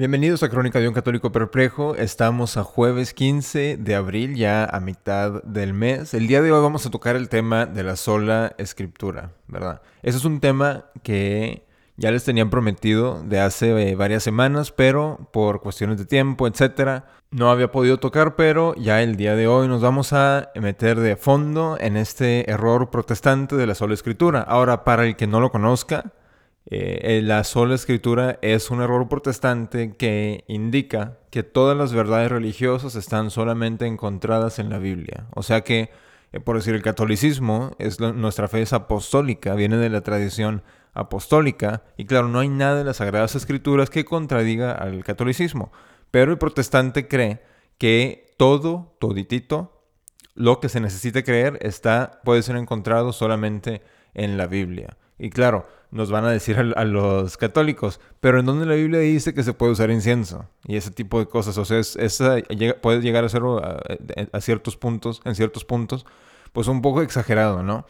Bienvenidos a Crónica de un Católico Perplejo. Estamos a jueves 15 de abril, ya a mitad del mes. El día de hoy vamos a tocar el tema de la sola escritura, ¿verdad? Ese es un tema que ya les tenían prometido de hace eh, varias semanas, pero por cuestiones de tiempo, etcétera, no había podido tocar, pero ya el día de hoy nos vamos a meter de fondo en este error protestante de la sola escritura. Ahora, para el que no lo conozca, eh, la sola escritura es un error protestante que indica que todas las verdades religiosas están solamente encontradas en la Biblia. O sea que, eh, por decir, el catolicismo, es nuestra fe es apostólica, viene de la tradición apostólica, y claro, no hay nada en las Sagradas Escrituras que contradiga al catolicismo. Pero el protestante cree que todo, toditito, lo que se necesite creer está, puede ser encontrado solamente en la Biblia. Y claro, nos van a decir a, los católicos, pero ¿en dónde la Biblia dice que se puede usar incienso? Y ese tipo de cosas. O sea, es, puede llegar a ser a, ciertos puntos, en ciertos puntos, pues un poco exagerado, ¿no?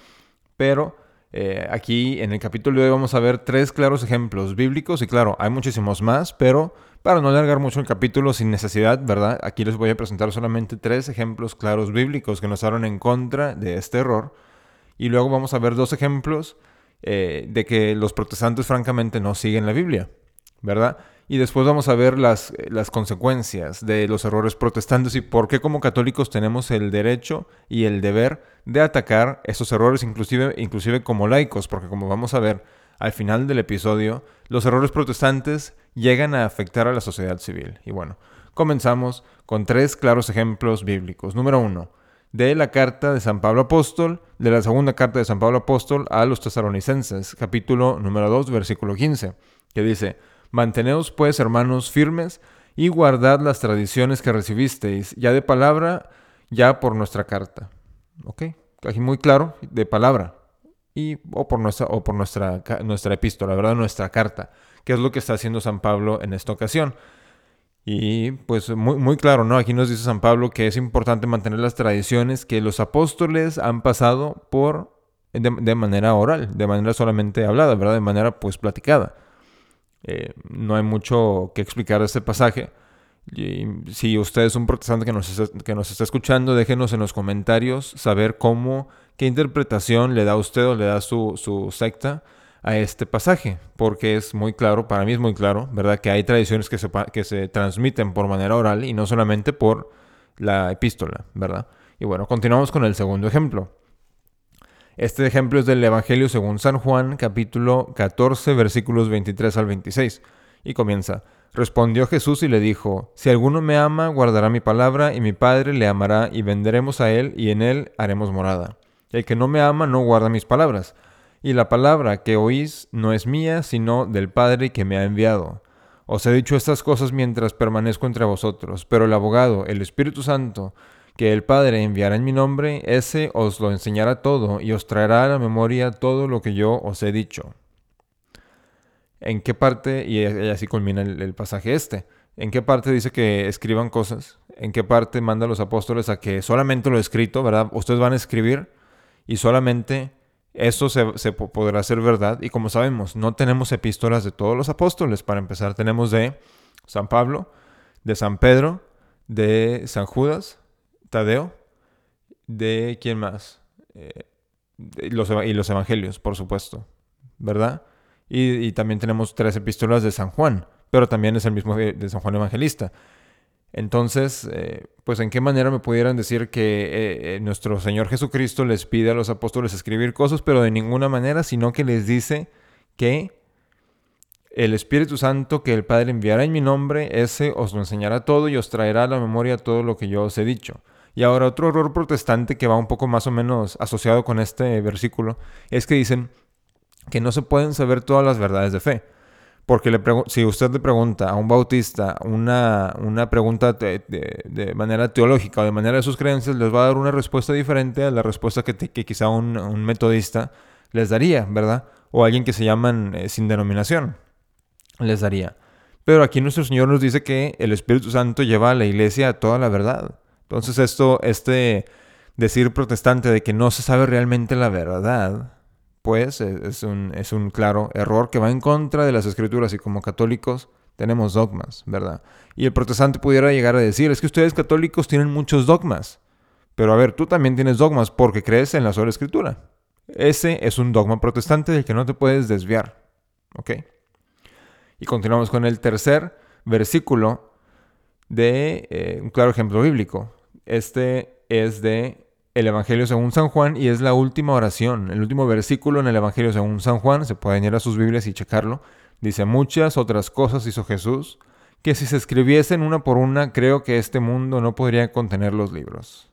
Pero eh, aquí en el capítulo de hoy vamos a ver tres claros ejemplos bíblicos y claro, hay muchísimos más, pero para no alargar mucho el capítulo sin necesidad, ¿verdad? Aquí les voy a presentar solamente tres ejemplos claros bíblicos que nos hablan en contra de este error. Y luego vamos a ver dos ejemplos eh, de que los protestantes francamente no siguen la Biblia, ¿verdad? Y después vamos a ver las, las consecuencias de los errores protestantes y por qué como católicos tenemos el derecho y el deber de atacar esos errores, inclusive, inclusive como laicos, porque como vamos a ver al final del episodio, los errores protestantes llegan a afectar a la sociedad civil. Y bueno, comenzamos con tres claros ejemplos bíblicos. Número uno, de la carta de San Pablo Apóstol, de la segunda carta de San Pablo Apóstol a los tesalonicenses, capítulo número 2, versículo 15, que dice, Manteneos pues, hermanos, firmes y guardad las tradiciones que recibisteis, ya de palabra, ya por nuestra carta. ¿Ok? Aquí muy claro, de palabra. Y, o por nuestra, o por nuestra, nuestra epístola, ¿verdad? Nuestra carta, que es lo que está haciendo San Pablo en esta ocasión. Y pues muy, muy claro, ¿no? Aquí nos dice San Pablo que es importante mantener las tradiciones que los apóstoles han pasado por de, manera oral, de manera solamente hablada, ¿verdad? De manera pues platicada. Eh, no hay mucho que explicar de este pasaje. Si usted es un protestante que nos, está, que nos está escuchando, déjenos en los comentarios saber cómo, qué interpretación le da usted o le da su, su secta a este pasaje, porque es muy claro, para mí es muy claro, ¿verdad? Que hay tradiciones que se, que se transmiten por manera oral y no solamente por la epístola, ¿verdad? Y bueno, continuamos con el segundo ejemplo. Este ejemplo es del Evangelio según San Juan, capítulo 14, versículos 23 al 26, y comienza. Respondió Jesús y le dijo, Si alguno me ama, guardará mi palabra, y mi Padre le amará, y venderemos a él, y en él haremos morada. El que no me ama no guarda mis palabras y la palabra que oís no es mía, sino del Padre que me ha enviado. Os he dicho estas cosas mientras permanezco entre vosotros, pero el abogado, el Espíritu Santo, que el Padre enviará en mi nombre, ese os lo enseñará todo y os traerá a la memoria todo lo que yo os he dicho. ¿En qué parte, y así culmina el, pasaje este, en qué parte dice que escriban cosas? ¿En qué parte manda a los apóstoles a que solamente lo escrito, ¿verdad? Ustedes van a escribir y solamente esto se, podrá ser verdad y como sabemos, no tenemos epístolas de todos los apóstoles. Para empezar, tenemos de San Pablo, de San Pedro, de San Judas, Tadeo, de quién más? Eh, y los evangelios, por supuesto, ¿verdad? Y, también tenemos tres epístolas de San Juan, pero también es el mismo de San Juan Evangelista. Entonces, eh, pues en qué manera me pudieran decir que eh, eh, nuestro Señor Jesucristo les pide a los apóstoles escribir cosas, pero de ninguna manera, sino que les dice que el Espíritu Santo que el Padre enviará en mi nombre, ese os lo enseñará todo y os traerá a la memoria todo lo que yo os he dicho. Y ahora otro error protestante que va un poco más o menos asociado con este versículo es que dicen que no se pueden saber todas las verdades de fe. Porque le si usted le pregunta a un bautista una, una pregunta de, manera teológica o de manera de sus creencias, les va a dar una respuesta diferente a la respuesta que, quizá un, metodista les daría, ¿verdad? O alguien que se llaman eh, sin denominación les daría. Pero aquí nuestro Señor nos dice que el Espíritu Santo lleva a la iglesia a toda la verdad. Entonces esto, este decir protestante de que no se sabe realmente la verdad, pues es un, es un claro error que va en contra de las escrituras y como católicos tenemos dogmas, ¿verdad? Y el protestante pudiera llegar a decir, es que ustedes católicos tienen muchos dogmas. Pero a ver, tú también tienes dogmas porque crees en la sola escritura. Ese es un dogma protestante del que no te puedes desviar. ¿Ok? Y continuamos con el tercer versículo de eh, un claro ejemplo bíblico. Este es de el Evangelio según San Juan y es la última oración, el último versículo en el Evangelio según San Juan. Se pueden ir a sus Biblias y checarlo. Dice, muchas otras cosas hizo Jesús que si se escribiesen una por una, creo que este mundo no podría contener los libros.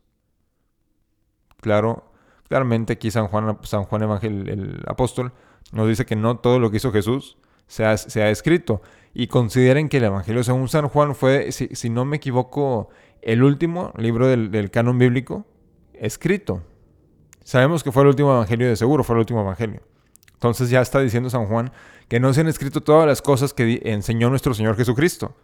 Claro, claramente aquí San Juan, San Juan el apóstol, nos dice que no todo lo que hizo Jesús se ha, escrito. Y consideren que el Evangelio según San Juan fue, si, no me equivoco, el último libro del, del, canon bíblico escrito. Sabemos que fue el último Evangelio de seguro, fue el último Evangelio. Entonces ya está diciendo San Juan que no se han escrito todas las cosas que enseñó nuestro Señor Jesucristo.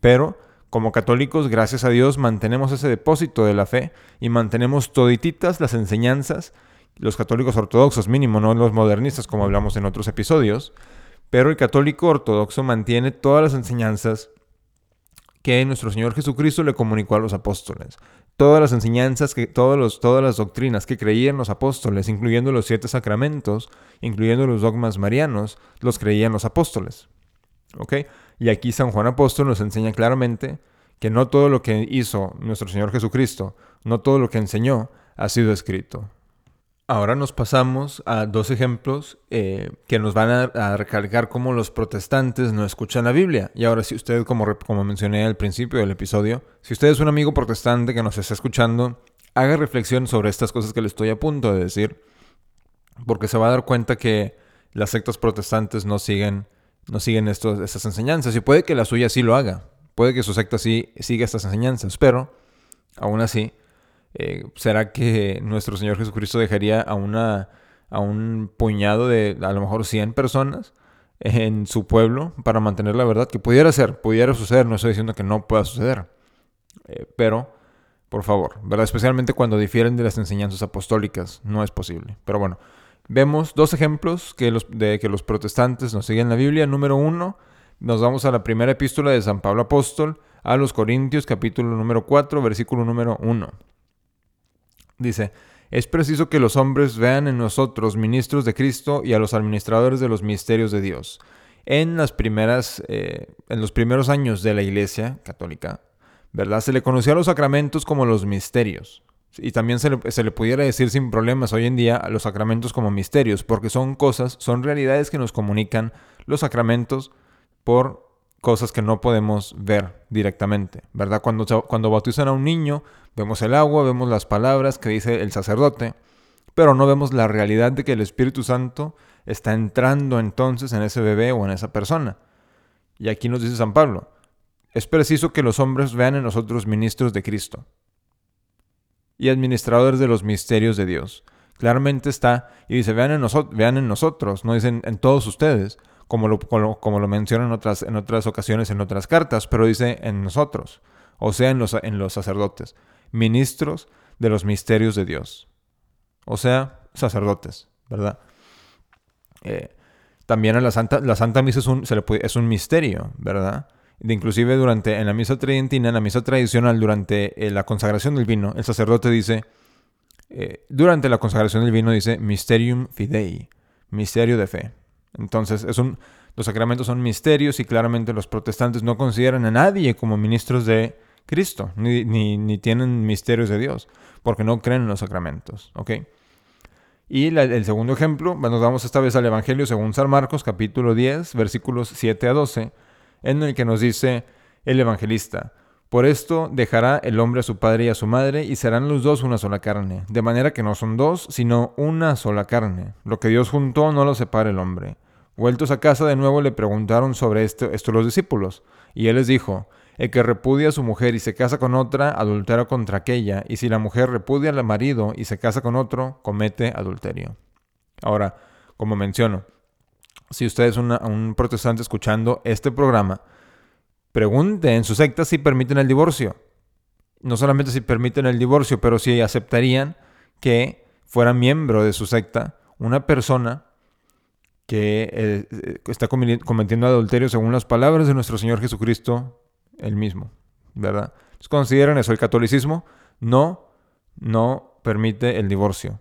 Pero como católicos, gracias a Dios, mantenemos ese depósito de la fe y mantenemos todititas las enseñanzas, los católicos ortodoxos mínimo, no los modernistas como hablamos en otros episodios, pero el católico ortodoxo mantiene todas las enseñanzas que nuestro Señor Jesucristo le comunicó a los apóstoles. Todas las enseñanzas, que, todos todas las doctrinas que creían los apóstoles, incluyendo los siete sacramentos, incluyendo los dogmas marianos, los creían los apóstoles. ¿Ok? Y aquí San Juan Apóstol nos enseña claramente que no todo lo que hizo nuestro Señor Jesucristo, no todo lo que enseñó, ha sido escrito. Ahora nos pasamos a dos ejemplos eh, que nos van a, recalcar cómo los protestantes no escuchan la Biblia. Y ahora si usted, como, como mencioné al principio del episodio, si usted es un amigo protestante que nos está escuchando, haga reflexión sobre estas cosas que le estoy a punto de decir, porque se va a dar cuenta que las sectas protestantes no siguen no siguen estas enseñanzas. Y puede que la suya sí lo haga. Puede que su secta sí siga estas enseñanzas. Pero, aún así, eh, ¿será que nuestro Señor Jesucristo dejaría a, una, a un puñado de a lo mejor 100 personas en su pueblo para mantener la verdad? Que pudiera ser, pudiera suceder. No estoy diciendo que no pueda suceder. Eh, pero, por favor, ¿verdad? Especialmente cuando difieren de las enseñanzas apostólicas. No es posible. Pero bueno. Vemos dos ejemplos que los, de que los protestantes nos siguen la Biblia. Número uno, nos vamos a la primera epístola de San Pablo Apóstol a los Corintios, capítulo número 4, versículo número 1. Dice, es preciso que los hombres vean en nosotros ministros de Cristo y a los administradores de los misterios de Dios. En, las primeras, eh, en los primeros años de la Iglesia católica, ¿verdad? Se le conocía a los sacramentos como los misterios. Y también se le, pudiera decir sin problemas hoy en día a los sacramentos como misterios, porque son cosas, son realidades que nos comunican los sacramentos por cosas que no podemos ver directamente, ¿verdad? Cuando, cuando bautizan a un niño, vemos el agua, vemos las palabras que dice el sacerdote, pero no vemos la realidad de que el Espíritu Santo está entrando entonces en ese bebé o en esa persona. Y aquí nos dice San Pablo, es preciso que los hombres vean en nosotros ministros de Cristo y administradores de los misterios de Dios. Claramente está, y dice, vean en, vean en nosotros, no dicen en todos ustedes, como lo, como, lo mencionan en otras, en otras ocasiones, en otras cartas, pero dice en nosotros, o sea, en los, en los sacerdotes, ministros de los misterios de Dios. O sea, sacerdotes, ¿verdad? Eh, también a la Santa, la Santa Misa es un, se le es un misterio, ¿verdad? inclusive durante, en la misa tridentina, en la misa tradicional, durante eh, la consagración del vino, el sacerdote dice, eh, durante la consagración del vino dice, Mysterium Fidei, misterio de fe. Entonces, los sacramentos son misterios y claramente los protestantes no consideran a nadie como ministros de Cristo, ni, ni, tienen misterios de Dios, porque no creen en los sacramentos. ¿ok? Y el segundo ejemplo, nos vamos esta vez al Evangelio según San Marcos, capítulo 10, versículos 7 a 12 en el que nos dice el evangelista, por esto dejará el hombre a su padre y a su madre, y serán los dos una sola carne, de manera que no son dos, sino una sola carne. Lo que Dios juntó no lo separa el hombre. Vueltos a casa de nuevo le preguntaron sobre esto, esto los discípulos, y él les dijo, el que repudia a su mujer y se casa con otra, adultera contra aquella, y si la mujer repudia al marido y se casa con otro, comete adulterio. Ahora, como menciono, si usted es un protestante escuchando este programa, pregunte en su secta si permiten el divorcio. No solamente si permiten el divorcio, pero si aceptarían que fuera miembro de su secta una persona que eh, está cometiendo adulterio según las palabras de nuestro Señor Jesucristo, el mismo, ¿verdad? ¿Consideran eso el catolicismo? No, no permite el divorcio.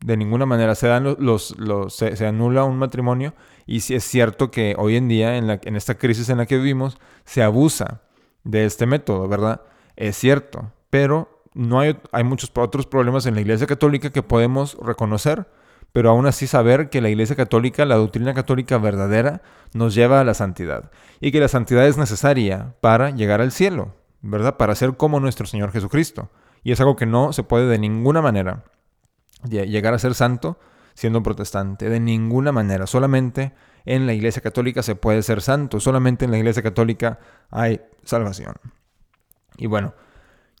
De ninguna manera se, dan los, se, anula un matrimonio y si es cierto que hoy en día, en, la, en esta crisis en la que vivimos, se abusa de este método, ¿verdad? Es cierto, pero no hay, hay muchos otros problemas en la Iglesia Católica que podemos reconocer pero aún así saber que la Iglesia Católica, la doctrina católica verdadera, nos lleva a la santidad y que la santidad es necesaria para llegar al cielo, ¿verdad? Para ser como nuestro Señor Jesucristo. Y es algo que no se puede de ninguna manera llegar a ser santo siendo protestante, de ninguna manera, solamente en la Iglesia Católica se puede ser santo, solamente en la Iglesia Católica hay salvación. Y bueno,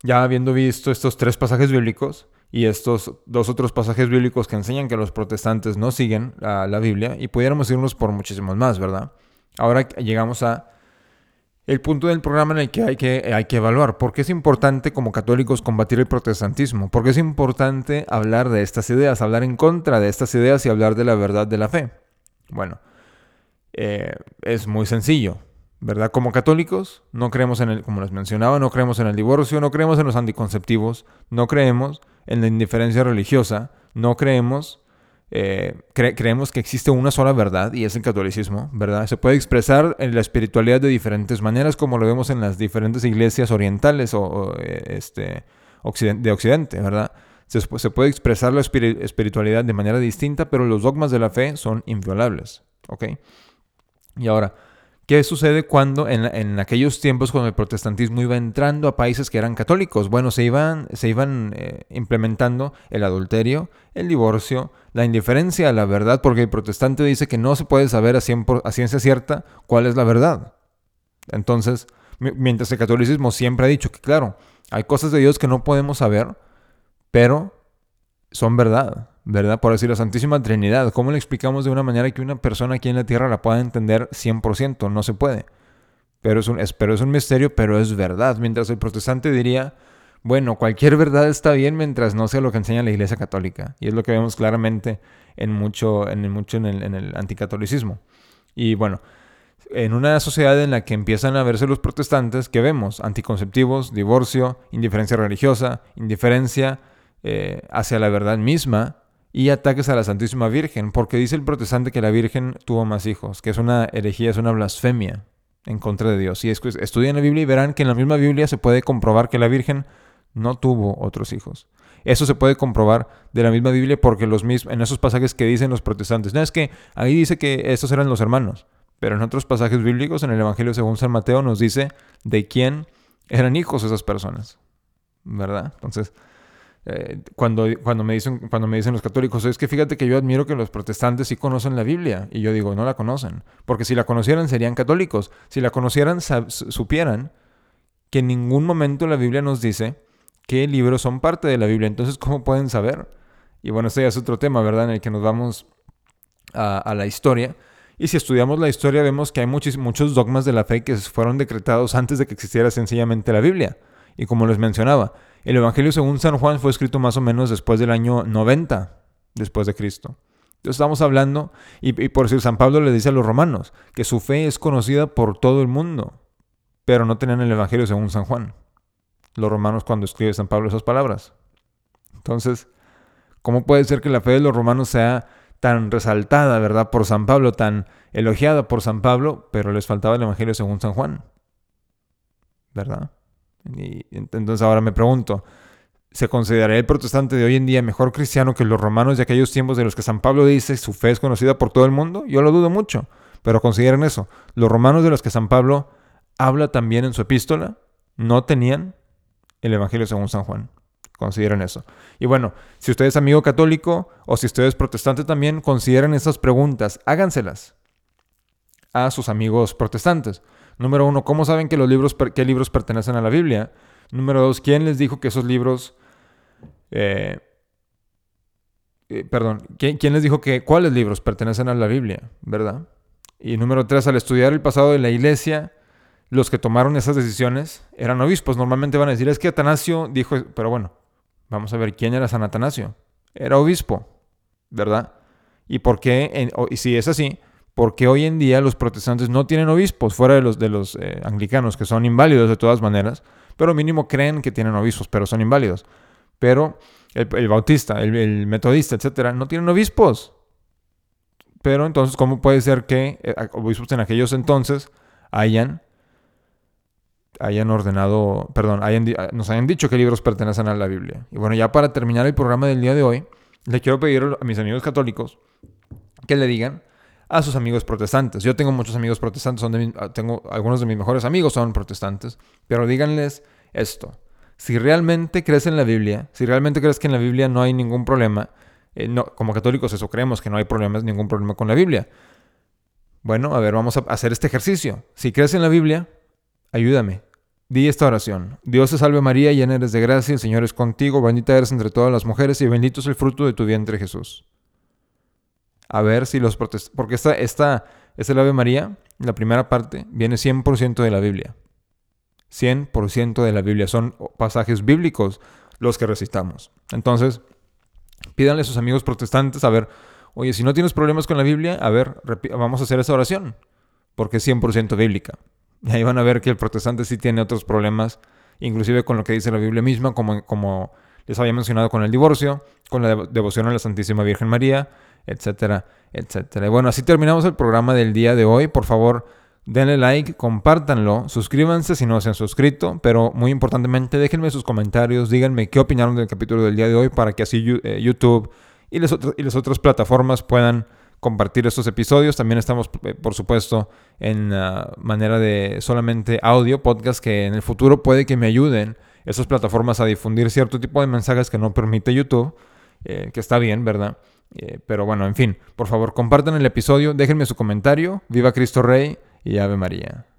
ya habiendo visto estos tres pasajes bíblicos, y estos dos otros pasajes bíblicos que enseñan que los protestantes no siguen la, la Biblia y pudiéramos irnos por muchísimos más, ¿verdad? Ahora llegamos a el punto del programa en el que hay, que hay que evaluar por qué es importante como católicos combatir el protestantismo, por qué es importante hablar de estas ideas, hablar en contra de estas ideas y hablar de la verdad de la fe. Bueno, eh, es muy sencillo. ¿verdad? Como católicos, no creemos en el, como les mencionaba, no creemos en el divorcio, no creemos en los anticonceptivos, no creemos en la indiferencia religiosa, no creemos, eh, creemos que existe una sola verdad y es el catolicismo, ¿verdad? Se puede expresar en la espiritualidad de diferentes maneras, como lo vemos en las diferentes iglesias orientales o, eh, este, de Occidente, ¿verdad? Se, puede expresar la espiritualidad de manera distinta, pero los dogmas de la fe son inviolables, ¿ok? Y ahora, ¿Qué sucede cuando en, aquellos tiempos cuando el protestantismo iba entrando a países que eran católicos? Bueno, se iban, se iban eh, implementando el adulterio, el divorcio, la indiferencia a la verdad, porque el protestante dice que no se puede saber a, a ciencia cierta cuál es la verdad. Entonces, mientras el catolicismo siempre ha dicho que, claro, hay cosas de Dios que no podemos saber, pero son verdad. ¿Verdad? Por decir la Santísima Trinidad. ¿Cómo le explicamos de una manera que una persona aquí en la tierra la pueda entender 100%? No se puede. Pero es, un, es, es un misterio, pero es verdad. Mientras el protestante diría, bueno, cualquier verdad está bien mientras no sea lo que enseña la Iglesia Católica. Y es lo que vemos claramente en mucho en el, mucho en el, en el anticatolicismo. Y bueno, en una sociedad en la que empiezan a verse los protestantes, ¿qué vemos? Anticonceptivos, divorcio, indiferencia religiosa, indiferencia eh, hacia la verdad misma, y ataques a la Santísima Virgen, porque dice el protestante que la Virgen tuvo más hijos, que es una herejía, es una blasfemia en contra de Dios. Y estudian la Biblia y verán que en la misma Biblia se puede comprobar que la Virgen no tuvo otros hijos. Eso se puede comprobar de la misma Biblia porque los mismos, en esos pasajes que dicen los protestantes, no es que ahí dice que estos eran los hermanos, pero en otros pasajes bíblicos, en el Evangelio según San Mateo, nos dice de quién eran hijos esas personas, ¿verdad? Entonces, eh, cuando, cuando, me dicen, cuando me dicen los católicos, es que fíjate que yo admiro que los protestantes sí conocen la Biblia. Y yo digo, no la conocen. Porque si la conocieran serían católicos. Si la conocieran, supieran que en ningún momento la Biblia nos dice qué libros son parte de la Biblia. Entonces, ¿cómo pueden saber? Y bueno, este ya es otro tema, ¿verdad? En el que nos vamos a, la historia. Y si estudiamos la historia, vemos que hay muchos, muchos dogmas de la fe que fueron decretados antes de que existiera sencillamente la Biblia. Y como les mencionaba, el Evangelio según San Juan fue escrito más o menos después del año 90 después de Cristo. Entonces estamos hablando, y, por decir, San Pablo le dice a los romanos que su fe es conocida por todo el mundo, pero no tenían el Evangelio según San Juan. Los romanos cuando escribe San Pablo esas palabras. Entonces, ¿cómo puede ser que la fe de los romanos sea tan resaltada, verdad, por San Pablo, tan elogiada por San Pablo, pero les faltaba el Evangelio según San Juan? ¿Verdad? Y entonces ahora me pregunto, ¿se consideraría el protestante de hoy en día mejor cristiano que los romanos de aquellos tiempos de los que San Pablo dice su fe es conocida por todo el mundo? Yo lo dudo mucho, pero consideren eso. Los romanos de los que San Pablo habla también en su epístola no tenían el Evangelio según San Juan. Consideren eso. Y bueno, si usted es amigo católico o si usted es protestante también, consideren esas preguntas, háganselas a sus amigos protestantes. Número uno, ¿cómo saben que los libros, qué libros pertenecen a la Biblia? Número dos, ¿quién les dijo que esos libros... Eh, eh, perdón, ¿quién, les dijo que cuáles libros pertenecen a la Biblia? ¿Verdad? Y número tres, al estudiar el pasado de la iglesia, los que tomaron esas decisiones eran obispos. Normalmente van a decir, es que Atanasio dijo, pero bueno, vamos a ver quién era San Atanasio. Era obispo, ¿verdad? ¿Y por qué, y si es así, porque hoy en día los protestantes no tienen obispos, fuera de los, de los eh, anglicanos, que son inválidos de todas maneras, pero mínimo creen que tienen obispos, pero son inválidos. Pero el, bautista, el, metodista, etcétera, no tienen obispos. Pero entonces, ¿cómo puede ser que eh, obispos en aquellos entonces hayan, hayan ordenado, perdón, nos hayan dicho qué libros pertenecen a la Biblia? Y bueno, ya para terminar el programa del día de hoy, le quiero pedir a mis amigos católicos que le digan a sus amigos protestantes. Yo tengo muchos amigos protestantes, son ah, tengo algunos de mis mejores amigos son protestantes, pero díganles esto. Si realmente crees en la Biblia, si realmente crees que en la Biblia no hay ningún problema, eh, no, como católicos eso creemos, que no hay problemas, ningún problema con la Biblia. Bueno, a ver, vamos a hacer este ejercicio. Si crees en la Biblia, ayúdame. Di esta oración. Dios te salve María, llena eres de gracia, el Señor es contigo, bendita eres entre todas las mujeres y bendito es el fruto de tu vientre Jesús a ver si los protestantes... Porque esta, esta, el Ave María, la primera parte, viene 100% de la Biblia. 100% de la Biblia. Son pasajes bíblicos los que recitamos. Entonces, pídanle a sus amigos protestantes, a ver, oye, si no tienes problemas con la Biblia, a ver, vamos a hacer esa oración, porque es 100% bíblica. Y ahí van a ver que el protestante sí tiene otros problemas, inclusive con lo que dice la Biblia misma, como, como les había mencionado con el divorcio, con la devoción a la Santísima Virgen María, etcétera, etcétera. bueno, así terminamos el programa del día de hoy. Por favor, denle like, compártanlo, suscríbanse si no se han suscrito, pero muy importantemente déjenme sus comentarios, díganme qué opinaron del capítulo del día de hoy para que así eh, YouTube y las, otras, y las otras plataformas puedan compartir estos episodios. También estamos, eh, por supuesto, en ah, manera de solamente audio, podcast que en el futuro puede que me ayuden esas plataformas a difundir cierto tipo de mensajes que no permite YouTube, eh, que está bien, ¿verdad? Eh, pero bueno, en fin, por favor, compartan el episodio, déjenme su comentario. Viva Cristo Rey y Ave María.